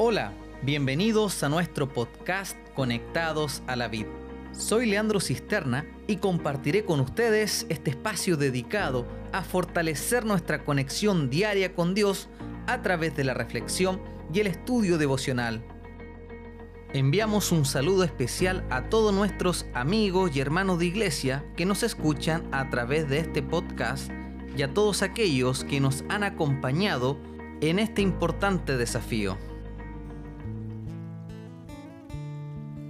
Hola, bienvenidos a nuestro podcast Conectados a la Vid. Soy Leandro Cisterna y compartiré con ustedes este espacio dedicado a fortalecer nuestra conexión diaria con Dios a través de la reflexión y el estudio devocional. Enviamos un saludo especial a todos nuestros amigos y hermanos de iglesia que nos escuchan a través de este podcast y a todos aquellos que nos han acompañado en este importante desafío.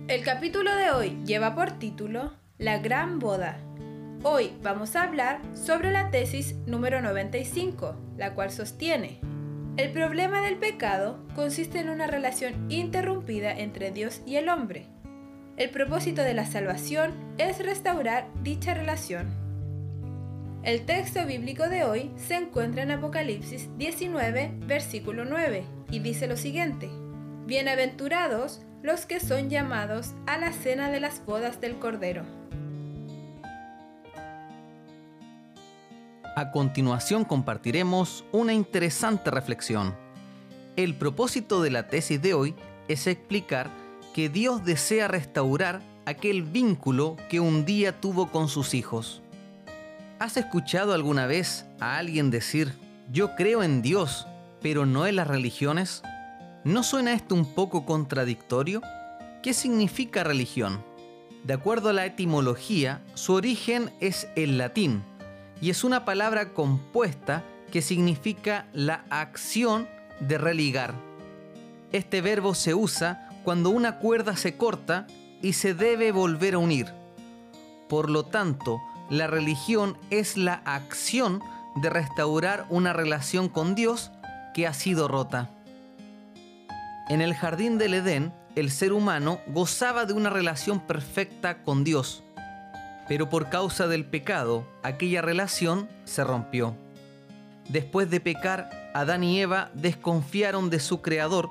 El capítulo de hoy lleva por título La Gran Boda. Hoy vamos a hablar sobre la tesis número 95, la cual sostiene, el problema del pecado consiste en una relación interrumpida entre Dios y el hombre. El propósito de la salvación es restaurar dicha relación. El texto bíblico de hoy se encuentra en Apocalipsis 19, versículo 9, y dice lo siguiente, Bienaventurados los que son llamados a la cena de las bodas del Cordero. A continuación compartiremos una interesante reflexión. El propósito de la tesis de hoy es explicar que Dios desea restaurar aquel vínculo que un día tuvo con sus hijos. ¿Has escuchado alguna vez a alguien decir, yo creo en Dios, pero no en las religiones? ¿No suena esto un poco contradictorio? ¿Qué significa religión? De acuerdo a la etimología, su origen es el latín y es una palabra compuesta que significa la acción de religar. Este verbo se usa cuando una cuerda se corta y se debe volver a unir. Por lo tanto, la religión es la acción de restaurar una relación con Dios que ha sido rota. En el jardín del Edén, el ser humano gozaba de una relación perfecta con Dios, pero por causa del pecado, aquella relación se rompió. Después de pecar, Adán y Eva desconfiaron de su Creador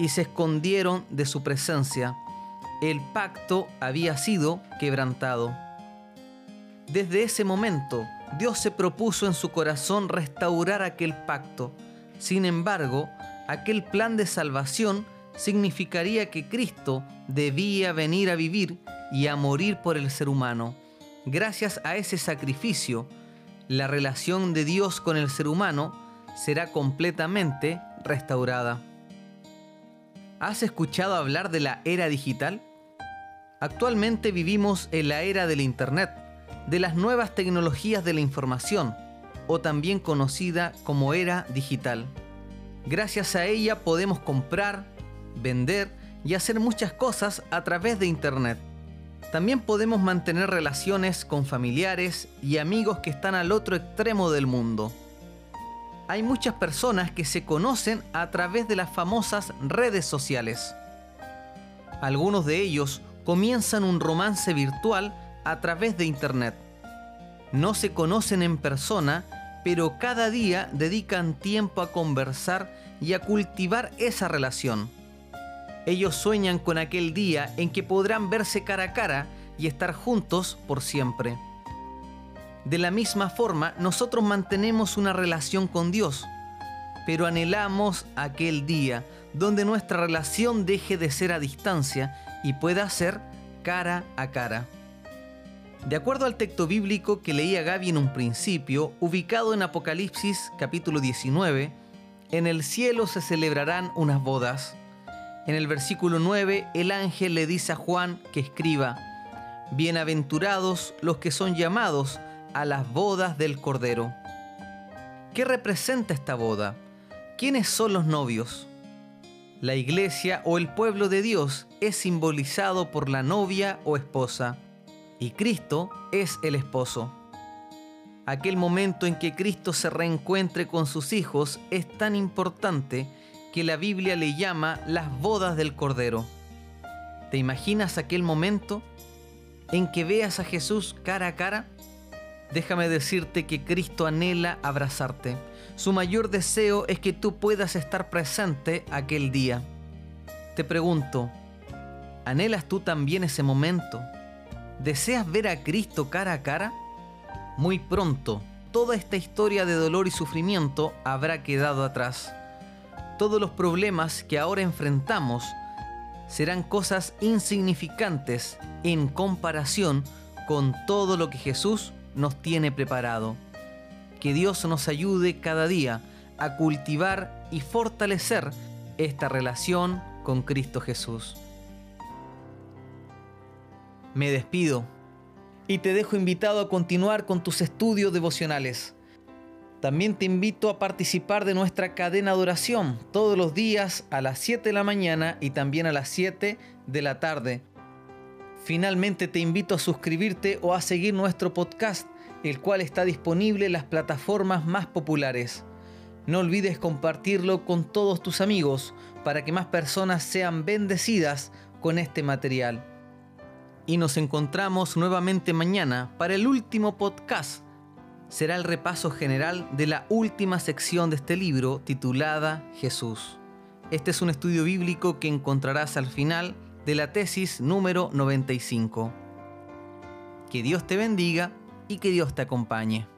y se escondieron de su presencia. El pacto había sido quebrantado. Desde ese momento, Dios se propuso en su corazón restaurar aquel pacto. Sin embargo, aquel plan de salvación significaría que Cristo debía venir a vivir y a morir por el ser humano. Gracias a ese sacrificio, la relación de Dios con el ser humano será completamente restaurada. ¿Has escuchado hablar de la era digital? Actualmente vivimos en la era del Internet, de las nuevas tecnologías de la información, o también conocida como era digital. Gracias a ella podemos comprar, vender y hacer muchas cosas a través de Internet. También podemos mantener relaciones con familiares y amigos que están al otro extremo del mundo. Hay muchas personas que se conocen a través de las famosas redes sociales. Algunos de ellos comienzan un romance virtual a través de Internet. No se conocen en persona, pero cada día dedican tiempo a conversar y a cultivar esa relación. Ellos sueñan con aquel día en que podrán verse cara a cara y estar juntos por siempre. De la misma forma, nosotros mantenemos una relación con Dios, pero anhelamos aquel día donde nuestra relación deje de ser a distancia y pueda ser cara a cara. De acuerdo al texto bíblico que leía Gaby en un principio, ubicado en Apocalipsis capítulo 19, en el cielo se celebrarán unas bodas. En el versículo 9, el ángel le dice a Juan que escriba, Bienaventurados los que son llamados a las bodas del Cordero. ¿Qué representa esta boda? ¿Quiénes son los novios? La iglesia o el pueblo de Dios es simbolizado por la novia o esposa y Cristo es el esposo. Aquel momento en que Cristo se reencuentre con sus hijos es tan importante que la Biblia le llama las bodas del Cordero. ¿Te imaginas aquel momento en que veas a Jesús cara a cara? Déjame decirte que Cristo anhela abrazarte. Su mayor deseo es que tú puedas estar presente aquel día. Te pregunto, ¿anhelas tú también ese momento? ¿Deseas ver a Cristo cara a cara? Muy pronto, toda esta historia de dolor y sufrimiento habrá quedado atrás. todos los problemas que ahora enfrentamos serán cosas insignificantes en comparación con todo lo que Jesús nos tiene preparado. Que Dios nos ayude cada día a cultivar y fortalecer esta relación con Cristo Jesús. Me despido y te dejo invitado a continuar con tus estudios devocionales. También te invito a participar de nuestra cadena de oración todos los días a las 7 de la mañana y también a las 7 de la tarde. Finalmente te invito a suscribirte o a seguir nuestro podcast, el cual está disponible en las plataformas más populares. No olvides compartirlo con todos tus amigos para que más personas sean bendecidas con este material. Y nos encontramos nuevamente mañana para el último podcast será el repaso general de la última sección de este libro titulada Jesús. Este es un estudio bíblico que encontrarás al final de la tesis número 95. Que Dios te bendiga y que Dios te acompañe.